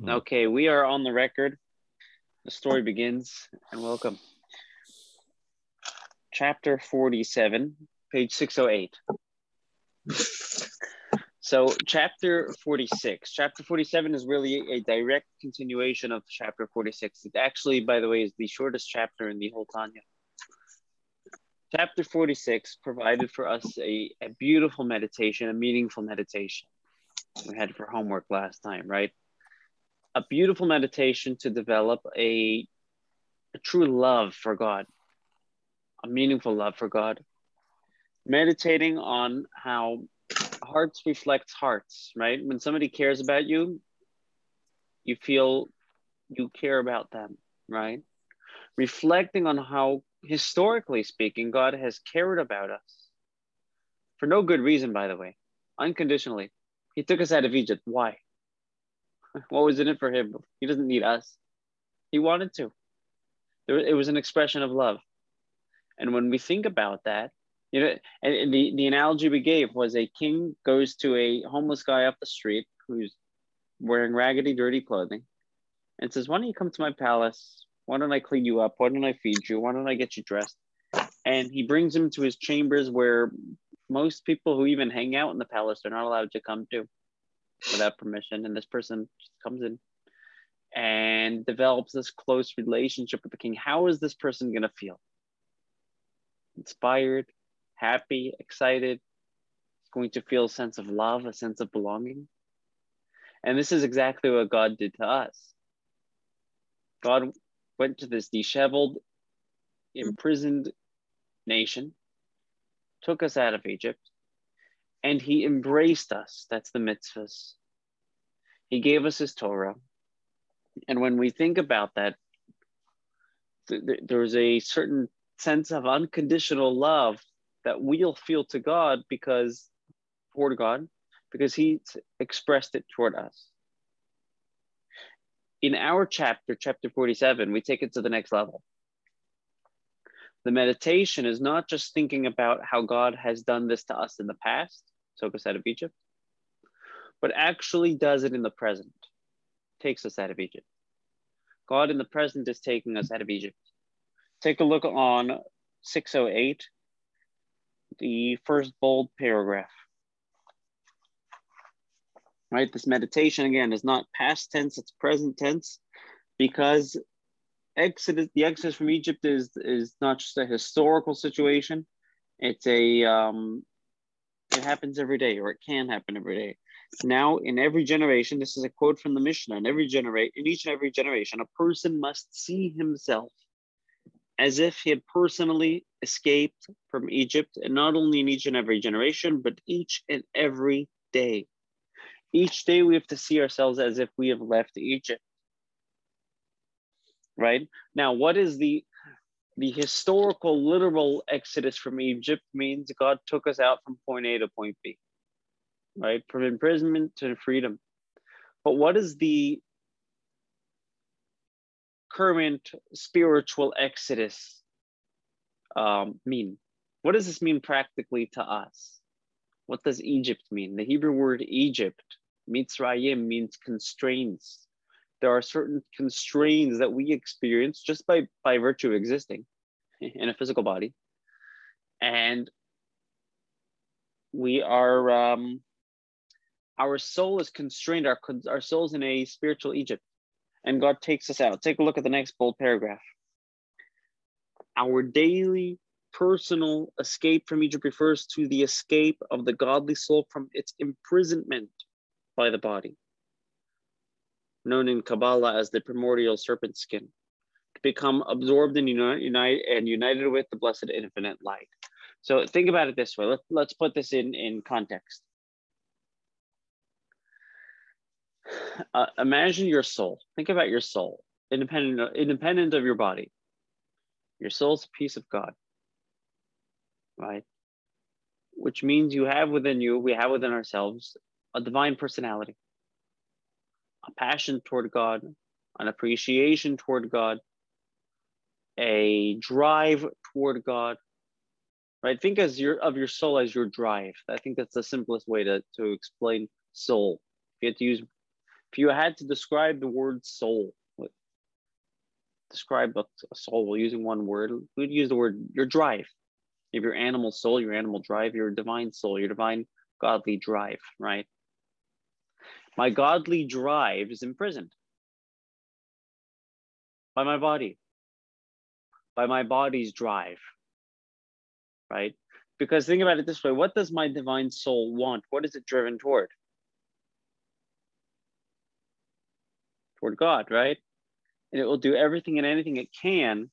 Hmm. Okay, we are on the record. The story begins, and welcome. Chapter 47, page 608. So, chapter 46. Chapter 47 is really a direct continuation of chapter 46. It actually, by the way, is the shortest chapter in the whole Tanya. Chapter 46 provided for us a, a beautiful meditation, a meaningful meditation. We had for homework last time, right? A beautiful meditation to develop a, a true love for God, a meaningful love for God. Meditating on how hearts reflect hearts, right? When somebody cares about you, you feel you care about them, right? Reflecting on how historically speaking, God has cared about us for no good reason, by the way, unconditionally. He took us out of Egypt. Why? what was in it for him? He doesn't need us. He wanted to. It was an expression of love. And when we think about that, you know, and the, the analogy we gave was a king goes to a homeless guy up the street who's wearing raggedy, dirty clothing and says, Why don't you come to my palace? Why don't I clean you up? Why don't I feed you? Why don't I get you dressed? And he brings him to his chambers where most people who even hang out in the palace are not allowed to come to without permission. And this person comes in and develops this close relationship with the king. How is this person going to feel? Inspired, happy, excited, going to feel a sense of love, a sense of belonging. And this is exactly what God did to us. God went to this disheveled, imprisoned nation, took us out of Egypt, and he embraced us. That's the mitzvahs. He gave us his Torah. And when we think about that, th- th- there's a certain sense of unconditional love that we'll feel to God because, toward God, because He expressed it toward us in our chapter, chapter 47, we take it to the next level. The meditation is not just thinking about how God has done this to us in the past, took us out of Egypt, but actually does it in the present, takes us out of Egypt. God in the present is taking us out of Egypt. Take a look on 608, the first bold paragraph right? This meditation again is not past tense, it's present tense because exodus the exodus from Egypt is is not just a historical situation. It's a um it happens every day or it can happen every day. Now in every generation, this is a quote from the Mishnah, in every generate in each and every generation, a person must see himself as if he had personally escaped from Egypt, and not only in each and every generation, but each and every day. Each day we have to see ourselves as if we have left Egypt. Right? Now, what is the the historical literal exodus from Egypt means God took us out from point A to point B. Right? From imprisonment to freedom. But what is the current spiritual exodus um, mean? What does this mean practically to us? What does Egypt mean? The Hebrew word Egypt Mitzrayim means constraints. There are certain constraints that we experience just by, by virtue of existing in a physical body. And we are, um, our soul is constrained, our, our soul's in a spiritual Egypt, and God takes us out. Take a look at the next bold paragraph. Our daily personal escape from Egypt refers to the escape of the godly soul from its imprisonment by the body, known in Kabbalah as the primordial serpent skin, to become absorbed and unite, and united with the blessed infinite light. So think about it this way. Let, let's put this in, in context. Uh, imagine your soul. Think about your soul, independent, independent of your body. Your soul's a piece of God, right? Which means you have within you, we have within ourselves a divine personality, a passion toward God, an appreciation toward God, a drive toward God. Right? Think as your of your soul as your drive. I think that's the simplest way to, to explain soul If you had to use, if you had to describe the word soul, describe a, soul using one word, we'd use the word your drive. If your animal soul, your animal drive, your divine soul, your divine godly drive, right? My godly drive is imprisoned by my body, by my body's drive, right? Because think about it this way what does my divine soul want? What is it driven toward? Toward God, right? And it will do everything and anything it can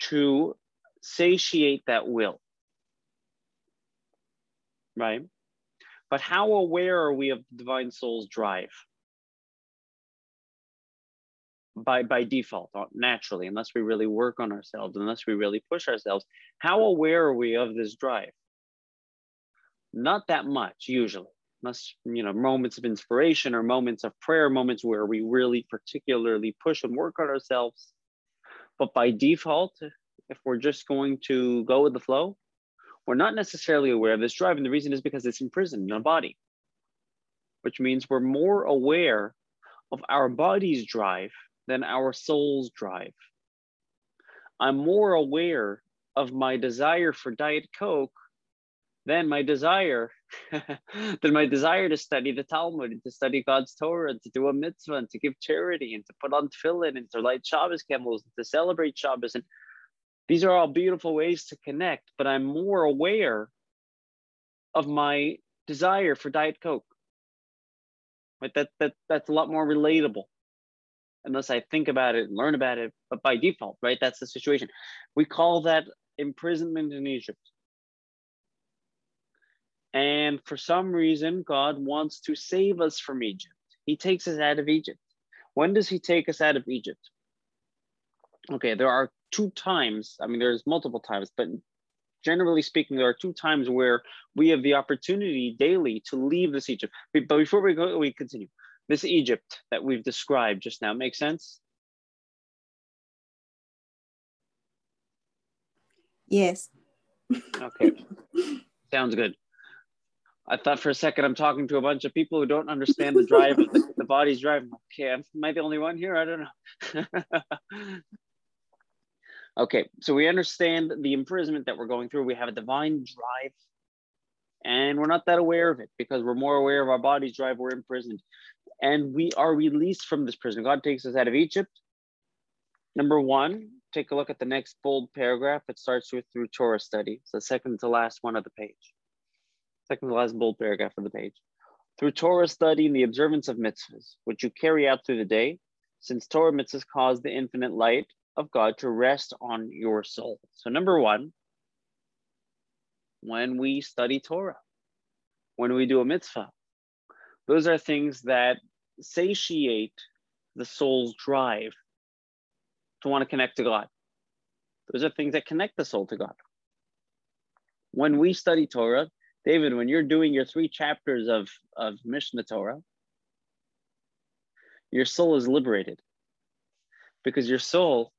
to satiate that will, right? But how aware are we of the divine soul's drive? by by default naturally unless we really work on ourselves unless we really push ourselves how aware are we of this drive? Not that much usually. Unless you know moments of inspiration or moments of prayer moments where we really particularly push and work on ourselves. But by default if we're just going to go with the flow we're not necessarily aware of this drive and the reason is because it's imprisoned in our body which means we're more aware of our body's drive than our soul's drive. I'm more aware of my desire for Diet Coke than my desire than my desire to study the Talmud and to study God's Torah and to do a mitzvah and to give charity and to put on tefillin and to light Shabbos candles and to celebrate Shabbos. And these are all beautiful ways to connect, but I'm more aware of my desire for Diet Coke. Right? That, that, that's a lot more relatable unless I think about it, and learn about it, but by default, right? That's the situation. We call that imprisonment in Egypt. And for some reason, God wants to save us from Egypt. He takes us out of Egypt. When does He take us out of Egypt? Okay, there are two times, I mean, there's multiple times, but generally speaking, there are two times where we have the opportunity daily to leave this Egypt. But before we go, we continue this Egypt that we've described just now makes sense? Yes. Okay. Sounds good. I thought for a second I'm talking to a bunch of people who don't understand the drive the, the body's drive. Okay, am I the only one here? I don't know. okay, so we understand the imprisonment that we're going through. We have a divine drive, and we're not that aware of it because we're more aware of our body's drive. We're imprisoned and we are released from this prison. God takes us out of Egypt. Number one, take a look at the next bold paragraph. It starts with through Torah study. It's the second to last one of the page. Second to last bold paragraph of the page. Through Torah study and the observance of mitzvahs, which you carry out through the day, since Torah mitzvahs cause the infinite light of God to rest on your soul. So, number one, when we study Torah, when we do a mitzvah, those are things that satiate the soul's drive to want to connect to God. Those are things that connect the soul to God. When we study Torah, David, when you're doing your three chapters of, of Mishnah Torah, your soul is liberated because your soul,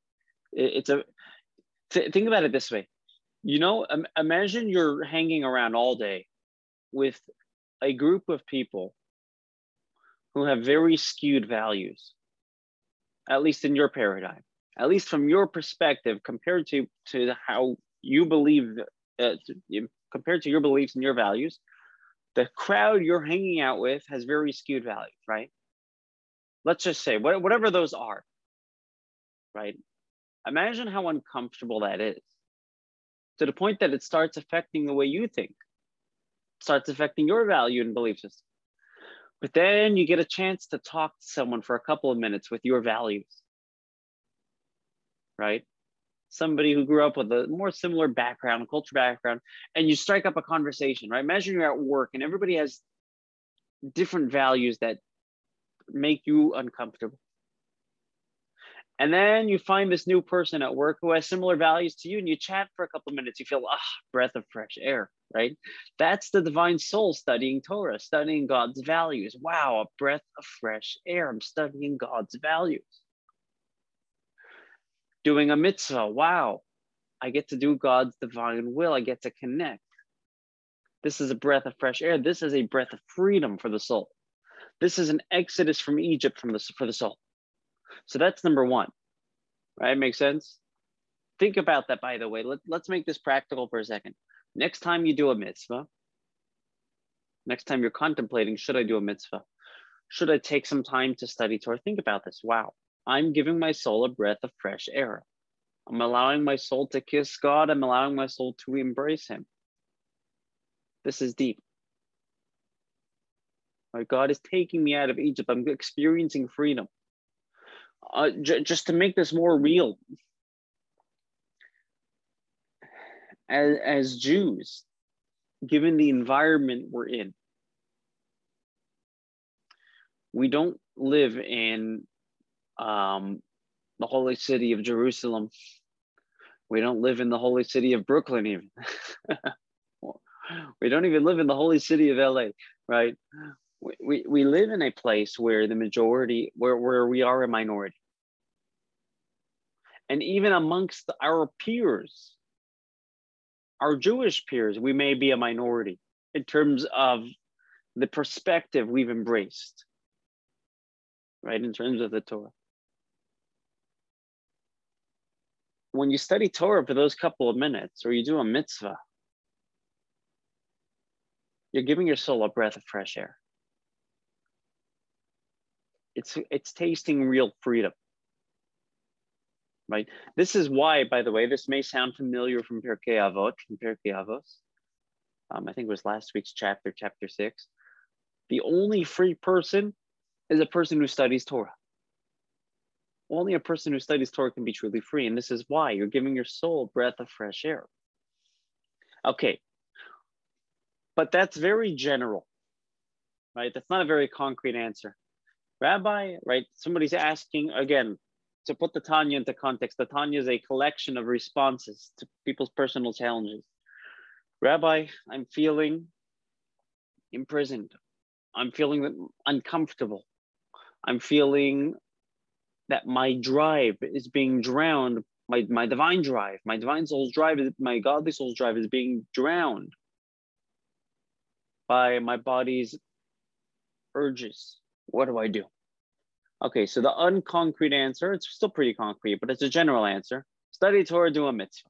it's a, think about it this way. You know, imagine you're hanging around all day with a group of people who have very skewed values, at least in your paradigm, at least from your perspective, compared to, to how you believe, uh, compared to your beliefs and your values, the crowd you're hanging out with has very skewed values, right? Let's just say, whatever those are, right? Imagine how uncomfortable that is to the point that it starts affecting the way you think, starts affecting your value and belief system. But then you get a chance to talk to someone for a couple of minutes with your values, right? Somebody who grew up with a more similar background, culture background, and you strike up a conversation, right? Imagine you're at work and everybody has different values that make you uncomfortable. And then you find this new person at work who has similar values to you, and you chat for a couple of minutes. You feel, ah, breath of fresh air, right? That's the divine soul studying Torah, studying God's values. Wow, a breath of fresh air. I'm studying God's values. Doing a mitzvah. Wow, I get to do God's divine will. I get to connect. This is a breath of fresh air. This is a breath of freedom for the soul. This is an exodus from Egypt from the, for the soul. So that's number one, right? Makes sense? Think about that, by the way. Let, let's make this practical for a second. Next time you do a mitzvah, next time you're contemplating, should I do a mitzvah? Should I take some time to study Torah? Think about this. Wow, I'm giving my soul a breath of fresh air. I'm allowing my soul to kiss God. I'm allowing my soul to embrace Him. This is deep. Right? God is taking me out of Egypt. I'm experiencing freedom. Uh, j- just to make this more real, as, as Jews, given the environment we're in, we don't live in um, the holy city of Jerusalem. We don't live in the holy city of Brooklyn, even. we don't even live in the holy city of LA, right? We, we, live in a place where the majority, where, where we are a minority. And even amongst our peers, our Jewish peers, we may be a minority in terms of the perspective we've embraced, right? In terms of the Torah. When you study Torah for those couple of minutes or you do a mitzvah, you're giving your soul a breath of fresh air. It's, it's tasting real freedom right? This is why, by the way, this may sound familiar from Pirkei Avot, from Pirkei Avos. Um, I think it was last week's chapter, chapter six. The only free person is a person who studies Torah. Only a person who studies Torah can be truly free. And this is why you're giving your soul a breath of fresh air. Okay. But that's very general, right? That's not a very concrete answer. Rabbi, right? Somebody's asking again, to put the Tanya into context, the Tanya is a collection of responses to people's personal challenges. Rabbi, I'm feeling imprisoned. I'm feeling uncomfortable. I'm feeling that my drive is being drowned. My, my divine drive, my divine soul's drive, my godly soul's drive is being drowned by my body's urges. What do I do? Okay, so the unconcrete answer, it's still pretty concrete, but it's a general answer. Study Torah, do a mitzvah.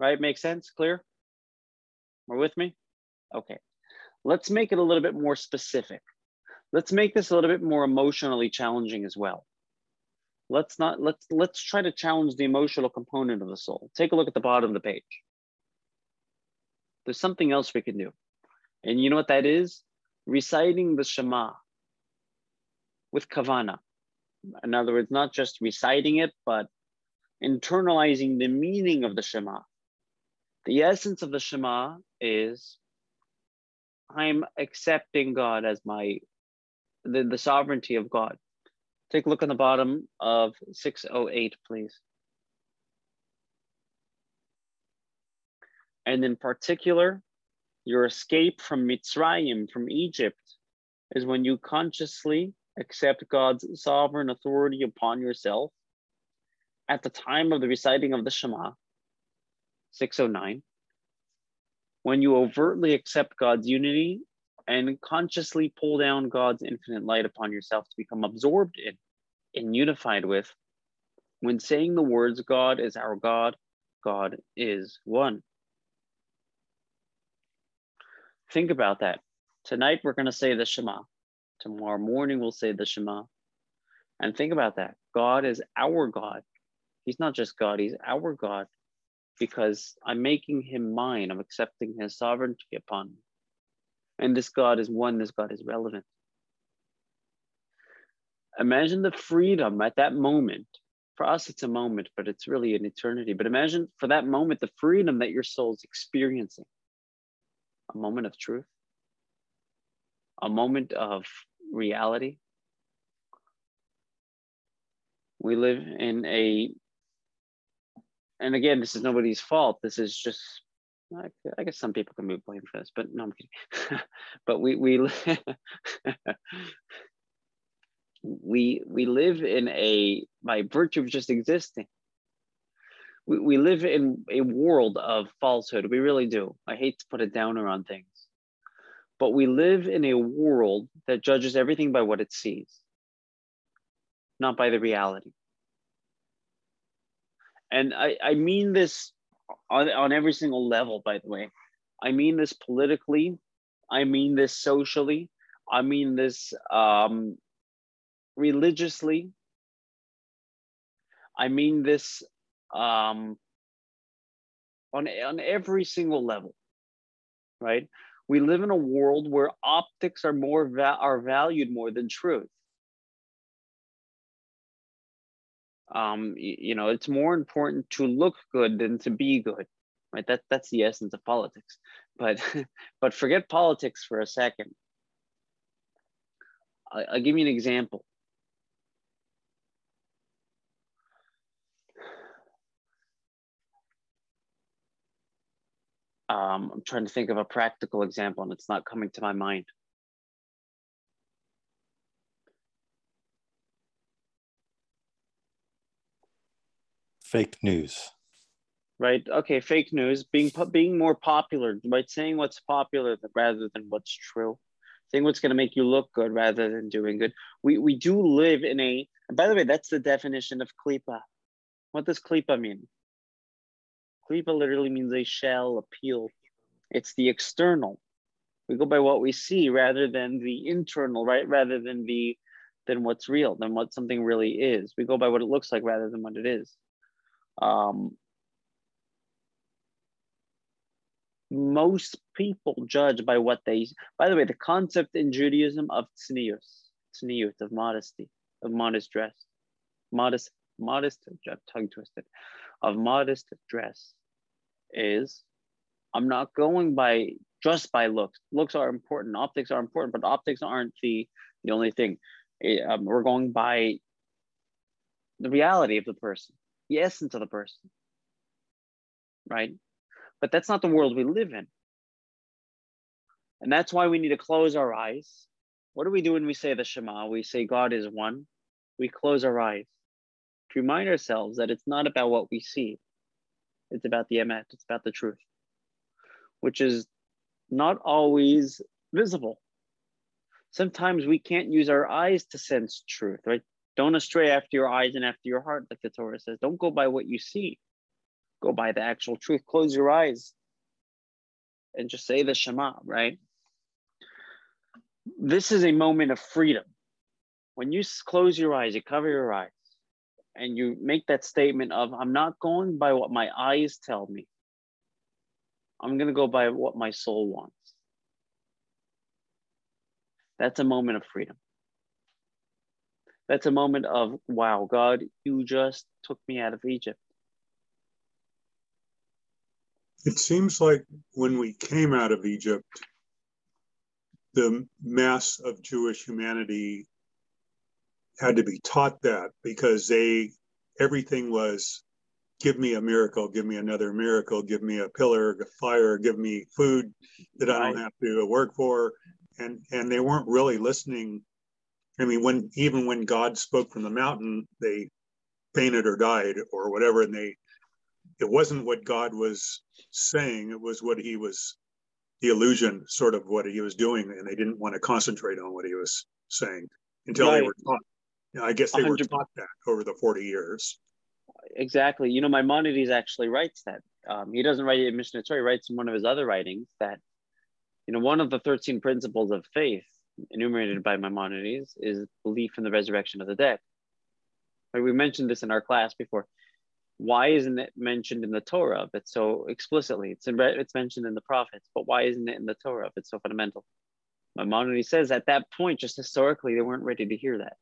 Right, makes sense, clear? Are with me? Okay, let's make it a little bit more specific. Let's make this a little bit more emotionally challenging as well. Let's not, let's, let's try to challenge the emotional component of the soul. Take a look at the bottom of the page. There's something else we can do. And you know what that is? Reciting the Shema with kavana. In other words, not just reciting it, but internalizing the meaning of the Shema. The essence of the Shema is I'm accepting God as my, the, the sovereignty of God. Take a look on the bottom of 608, please. And in particular, your escape from Mitzrayim, from Egypt, is when you consciously accept God's sovereign authority upon yourself at the time of the reciting of the Shema, 609, when you overtly accept God's unity and consciously pull down God's infinite light upon yourself to become absorbed in and unified with, when saying the words, God is our God, God is one. Think about that. Tonight, we're going to say the Shema. Tomorrow morning, we'll say the Shema. And think about that. God is our God. He's not just God, He's our God because I'm making Him mine. I'm accepting His sovereignty upon me. And this God is one, this God is relevant. Imagine the freedom at that moment. For us, it's a moment, but it's really an eternity. But imagine for that moment the freedom that your soul's experiencing a moment of truth, a moment of reality. We live in a, and again, this is nobody's fault. This is just, I guess some people can be blamed for this, but no, I'm kidding. but we we we we live in a by virtue of just existing. We, we live in a world of falsehood. We really do. I hate to put a downer on things but we live in a world that judges everything by what it sees, not by the reality. And I, I mean this on, on every single level, by the way. I mean this politically, I mean this socially, I mean this um, religiously, I mean this um, on, on every single level, right? We live in a world where optics are more va- are valued more than truth. Um, you, know, it's more important to look good than to be good, right? That that's the essence of politics. But but forget politics for a second. I'll give you an example. Um, I'm trying to think of a practical example and it's not coming to my mind. Fake news. Right. Okay. Fake news being being more popular, right? Saying what's popular rather than what's true. Saying what's going to make you look good rather than doing good. We we do live in a. By the way, that's the definition of klipa. What does klipa mean? Klipa literally means a shell, a peel. It's the external. We go by what we see rather than the internal, right? Rather than the than what's real, than what something really is. We go by what it looks like rather than what it is. Um, most people judge by what they. By the way, the concept in Judaism of tznius, tzniut, of modesty, of modest dress, modest, modest, tongue twisted, of modest dress is I'm not going by just by looks. Looks are important. Optics are important, but optics aren't the the only thing. It, um, we're going by the reality of the person, the essence of the person, right? But that's not the world we live in. And that's why we need to close our eyes. What do we do when we say the Shema? We say God is one. We close our eyes remind ourselves that it's not about what we see, it's about the emet, it's about the truth, which is not always visible. Sometimes we can't use our eyes to sense truth, right? Don't astray after your eyes and after your heart, like the Torah says. Don't go by what you see, go by the actual truth. Close your eyes and just say the Shema, right? This is a moment of freedom. When you close your eyes, you cover your eyes, and you make that statement of, I'm not going by what my eyes tell me. I'm going to go by what my soul wants. That's a moment of freedom. That's a moment of, wow, God, you just took me out of Egypt. It seems like when we came out of Egypt, the mass of Jewish humanity had to be taught that because they everything was give me a miracle, give me another miracle, give me a pillar of fire, give me food that I don't have to work for. And and they weren't really listening. I mean, when even when God spoke from the mountain, they fainted or died or whatever, and they it wasn't what God was saying, it was what he was the illusion sort of what he was doing, and they didn't want to concentrate on what he was saying until right. they were taught you know, I guess they 100%. were taught that over the 40 years. Exactly. You know, Maimonides actually writes that. Um, he doesn't write it in Mishnah Torah, he writes in one of his other writings that, you know, one of the 13 principles of faith enumerated by Maimonides is belief in the resurrection of the dead. Right? We mentioned this in our class before. Why isn't it mentioned in the Torah But so explicitly? It's in, it's mentioned in the prophets, but why isn't it in the Torah It's so fundamental? Maimonides says at that point, just historically, they weren't ready to hear that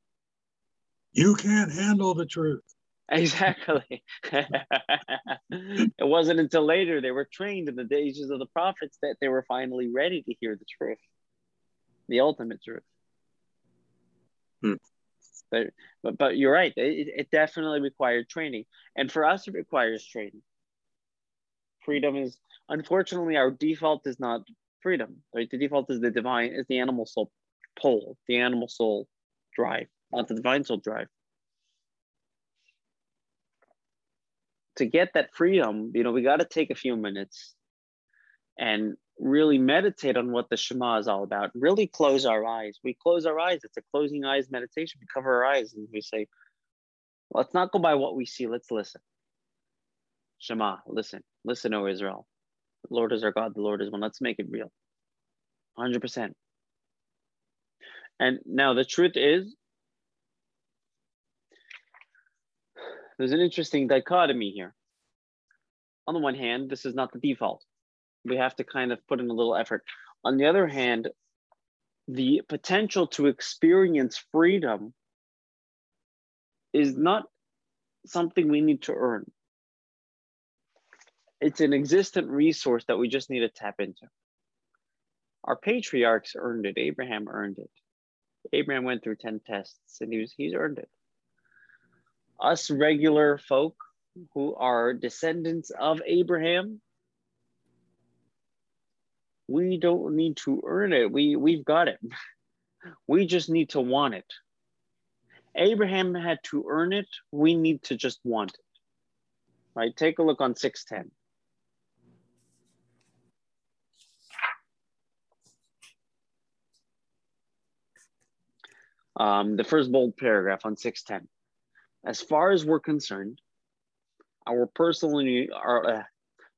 you can't handle the truth. Exactly. it wasn't until later they were trained in the ages of the prophets that they were finally ready to hear the truth, the ultimate truth. Hmm. But, but but you're right. It, it definitely required training, and for us, it requires training. Freedom is unfortunately our default is not freedom. Right, the default is the divine, is the animal soul pull, the animal soul drive not the divine soul drive. To get that freedom, you know, we got to take a few minutes and really meditate on what the Shema is all about, really close our eyes. We close our eyes. It's a closing eyes meditation. We cover our eyes and we say, let's not go by what we see. Let's listen. Shema, listen. Listen, O Israel. The Lord is our God. The Lord is one. Let's make it real. 100%. And now the truth is, there's an interesting dichotomy here. On the one hand, this is not the default we have to kind of put in a little effort. On the other hand, the potential to experience freedom is not something we need to earn. It's an existent resource that we just need to tap into. Our patriarchs earned it. Abraham earned it. Abraham went through 10 tests and he was, he's earned it. Us regular folk who are descendants of Abraham, we don't need to earn it. We we've got it. We just need to want it. Abraham had to earn it. We need to just want it. Right? Take a look on 610. Um, the first bold paragraph on 610. As far as we're concerned, our personal our, uh,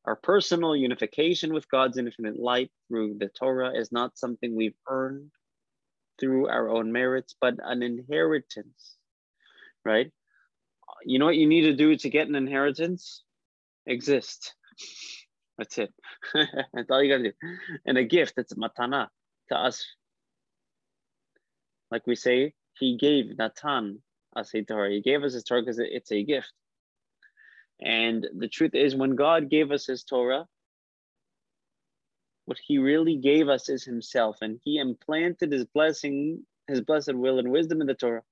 our personal unification with God's infinite light through the Torah is not something we've earned through our own merits, but an inheritance, right? You know what you need to do to get an inheritance? Exist. That's it. That's all you gotta do. And a gift, it's matana to us. Like we say, he gave Natan us a Torah. He gave us his Torah because it's a gift. And the truth is, when God gave us his Torah, what he really gave us is himself, and he implanted his blessing, his blessed will and wisdom in the Torah.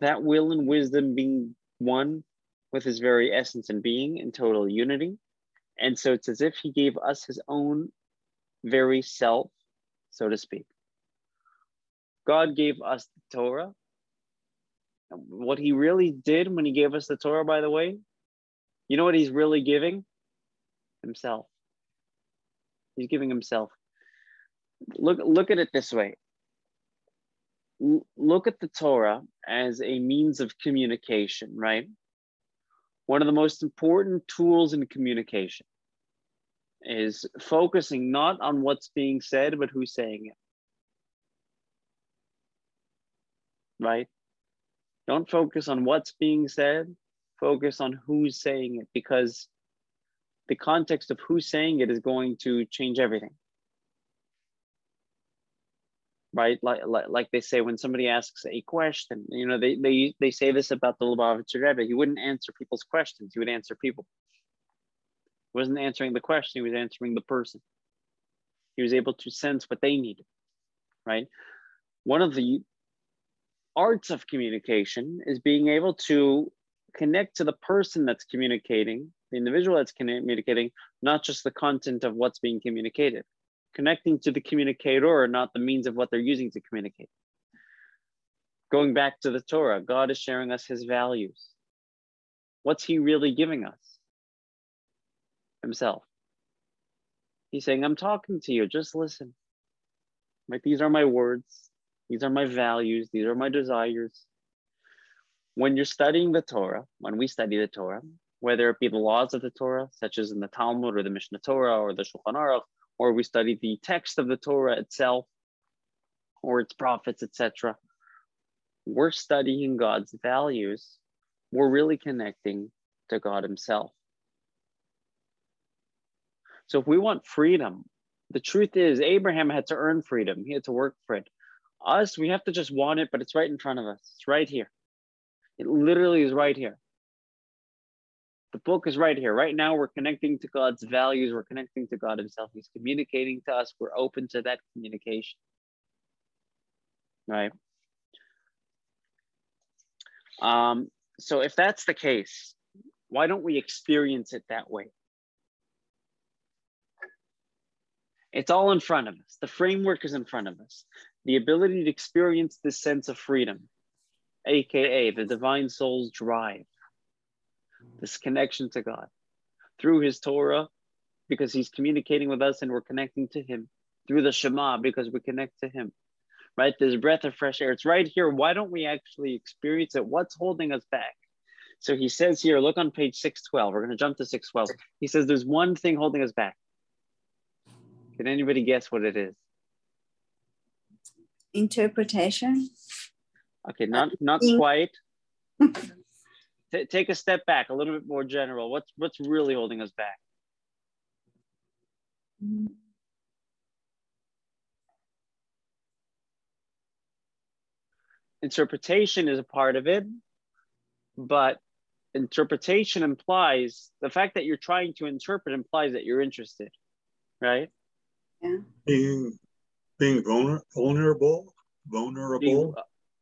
That will and wisdom being one with his very essence and being in total unity. And so it's as if he gave us his own very self, so to speak. God gave us the Torah what he really did when he gave us the Torah, by the way, you know what he's really giving? Himself. He's giving himself. Look, look at it this way. L- look at the Torah as a means of communication, right? One of the most important tools in communication is focusing not on what's being said, but who's saying it. Right? Don't focus on what's being said, focus on who's saying it because the context of who's saying it is going to change everything. Right? Like, like, like they say when somebody asks a question, you know, they, they, they say this about the Lubavitcher Rebbe. He wouldn't answer people's questions, he would answer people. He wasn't answering the question, he was answering the person. He was able to sense what they needed, right? One of the arts of communication is being able to connect to the person that's communicating, the individual that's communicating, not just the content of what's being communicated. Connecting to the communicator, not the means of what they're using to communicate. Going back to the Torah, God is sharing us his values. What's he really giving us? Himself. He's saying, I'm talking to you, just listen. Right? These are my words. These are my values. These are my desires. When you're studying the Torah, when we study the Torah, whether it be the laws of the Torah, such as in the Talmud or the Mishnah Torah or the Shulchan Aruch, or we study the text of the Torah itself or its prophets, etc., we're studying God's values. We're really connecting to God Himself. So if we want freedom, the truth is Abraham had to earn freedom. He had to work for it. Us, we have to just want it, but it's right in front of us. It's right here. It literally is right here. The book is right here. Right now, we're connecting to God's values. We're connecting to God Himself. He's communicating to us. We're open to that communication. Right? Um, so, if that's the case, why don't we experience it that way? It's all in front of us. The framework is in front of us the ability to experience this sense of freedom, aka the divine soul's drive, this connection to God through his Torah, because he's communicating with us and we're connecting to him. Through the Shema because we connect to him. Right? This breath of fresh air. It's right here. Why don't we actually experience it? What's holding us back? So he says here, look on page 612. We're going to jump to 612. He says there's one thing holding us back. Can anybody guess what it is? Interpretation. Okay, not not quite. T- take a step back, a little bit more general. What's what's really holding us back? Interpretation is a part of it, but interpretation implies the fact that you're trying to interpret implies that you're interested, right? Yeah. Being being vulner, vulnerable, vulnerable. Being,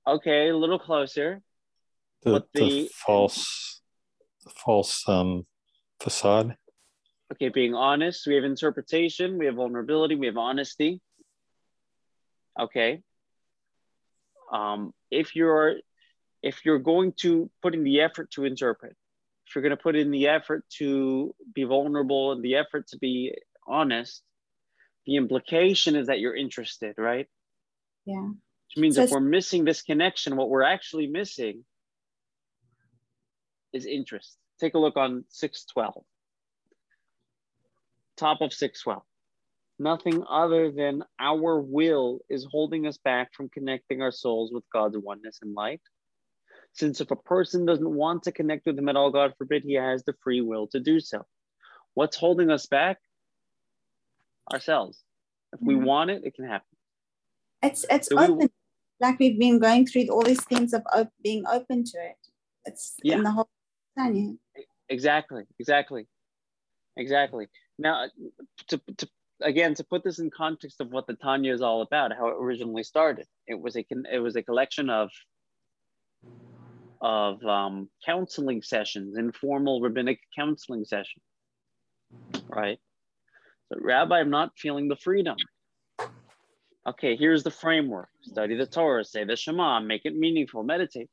okay, a little closer. The, But the, the- false, the false um, facade. Okay, being honest. We have interpretation. We have vulnerability. We have honesty. Okay. Um, if you're if you're going to put in the effort to interpret, if you're going to put in the effort to be vulnerable and the effort to be honest, the implication is that you're interested, right? Yeah. Which means So if we're missing this connection, what we're actually missing is interest. Take a look on 612. Top of 612. Nothing other than our will is holding us back from connecting our souls with God's oneness and light. Since if a person doesn't want to connect with Him at all, God forbid, he has the free will to do so. What's holding us back? Ourselves. If we Mhm. want it, it can happen. It's it's So we- open. Like we've been going through all these things of op- being open to it. It's Yeah. in the whole Tanya. Exactly, exactly, exactly. Now, to, to again to put this in context of what the Tanya is all about, how it originally started, it was a it was a collection of of um, counseling sessions, informal rabbinic counseling sessions, right? So, Rabbi, I'm not feeling the freedom. Okay, here's the framework: study the Torah, say the Shema, make it meaningful, meditate.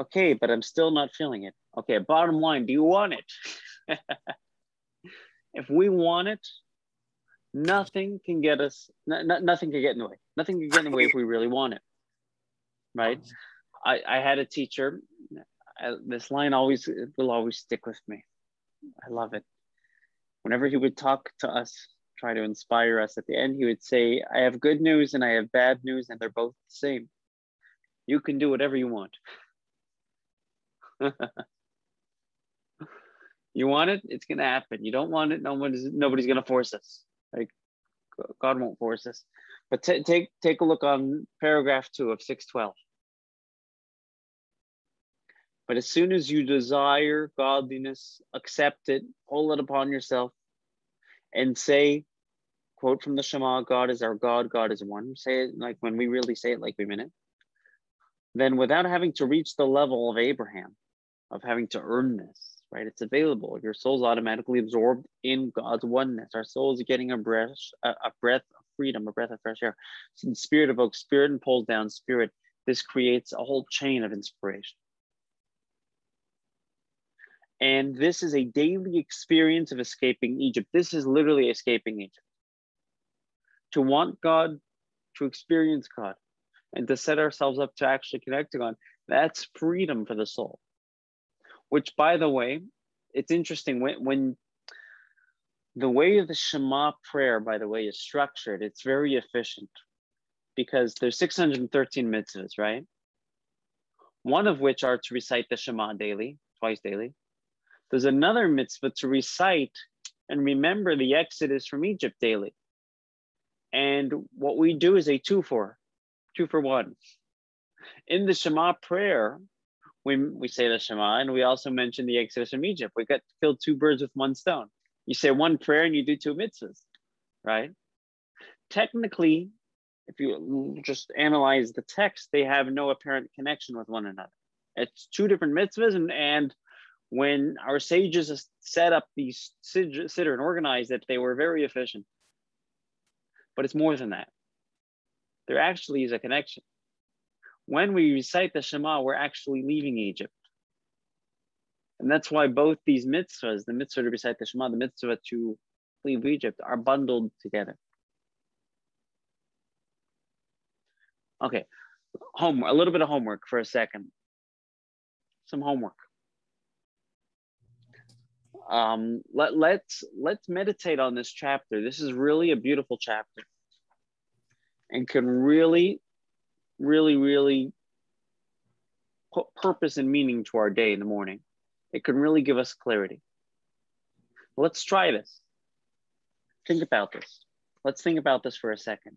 Okay, but I'm still not feeling it. Okay, bottom line, do you want it? if we want it, nothing can get us, n- n- nothing can get in the way. Nothing can get in the way if we really want it. Right? I, I had a teacher, uh, this line always will always stick with me. I love it. Whenever he would talk to us, try to inspire us at the end, he would say, I have good news and I have bad news, and they're both the same. You can do whatever you want. you want it, it's gonna happen. You don't want it, no one is, nobody's gonna force us. Like God won't force us. But ta- take take a look on paragraph two of six twelve. But as soon as you desire godliness, accept it, pull it upon yourself, and say, quote from the Shema, God is our God, God is one. Say it like when we really say it like we mean it. Then without having to reach the level of Abraham, of having to earn this, right? It's available. Your soul's automatically absorbed in God's oneness. Our soul is getting a breath, a, a breath of freedom, a breath of fresh air. So the spirit evokes spirit and pulls down spirit. This creates a whole chain of inspiration. And this is a daily experience of escaping Egypt. This is literally escaping Egypt. To want God, to experience God, and to set ourselves up to actually connect to God, that's freedom for the soul. Which, by the way, it's interesting when, when the way the Shema prayer, by the way, is structured, it's very efficient because there's 613 mitzvahs, right? One of which are to recite the Shema daily, twice daily. There's another mitzvah to recite and remember the Exodus from Egypt daily. And what we do is a two for, two for one. In the Shema prayer, we, we say the Shema and we also mention the Exodus from Egypt. We got killed two birds with one stone. You say one prayer and you do two mitzvahs, right? Technically, if you just analyze the text, they have no apparent connection with one another. It's two different mitzvahs, and, and when our sages set up these siddur and organized it, they were very efficient. But it's more than that. There actually is a connection. When we recite the Shema, we're actually leaving Egypt. And that's why both these mitzvahs, the mitzvah to recite the Shema, the mitzvah to leave Egypt are bundled together. Okay, homework, a little bit of homework for a second. Some homework. Um, let, let's let's meditate on this chapter. This is really a beautiful chapter and can really, really, really put purpose and meaning to our day in the morning. It can really give us clarity. Let's try this. Think about this. Let's think about this for a second.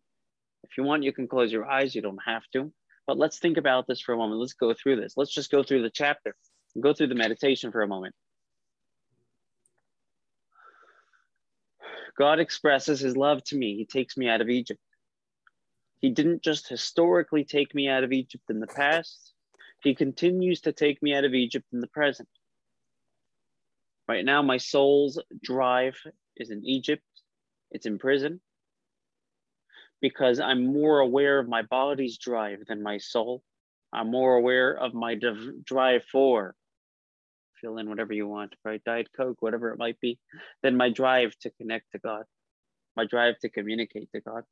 If you want, you can close your eyes. You don't have to. But let's think about this for a moment. Let's go through this. Let's just go through the chapter. Go through the meditation for a moment. God expresses his love to me. He takes me out of Egypt. He didn't just historically take me out of Egypt in the past, he continues to take me out of Egypt in the present. Right now, my soul's drive is in Egypt, it's in prison because I'm more aware of my body's drive than my soul. I'm more aware of my drive for, fill in whatever you want, right? Diet Coke, whatever it might be, than my drive to connect to God, my drive to communicate to God.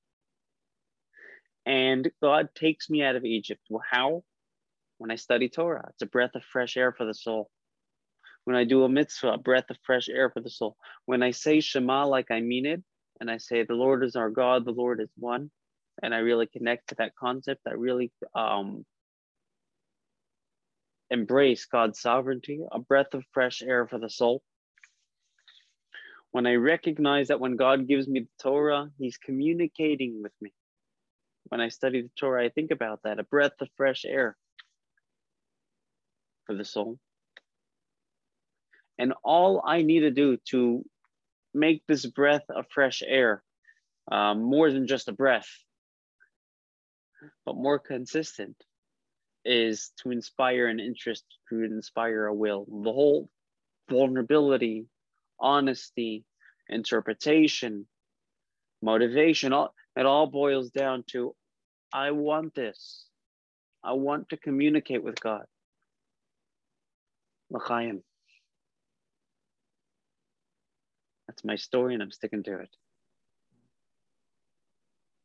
And God takes me out of Egypt. Well, how? When I study Torah, it's a breath of fresh air for the soul. When I do a mitzvah, a breath of fresh air for the soul. When I say Shema like I mean it, and I say the Lord is our God, the Lord is one, and I really connect to that concept, I really um, embrace God's sovereignty, a breath of fresh air for the soul. When I recognize that when God gives me the Torah, He's communicating with me. When I study the Torah, I think about that a breath of fresh air for the soul. And all I need to do to make this breath of fresh air um, more than just a breath, but more consistent is to inspire an interest, to inspire a will. The whole vulnerability, honesty, interpretation, motivation, all, it all boils down to I want this. I want to communicate with God. L'chaim. That's my story and I'm sticking to it.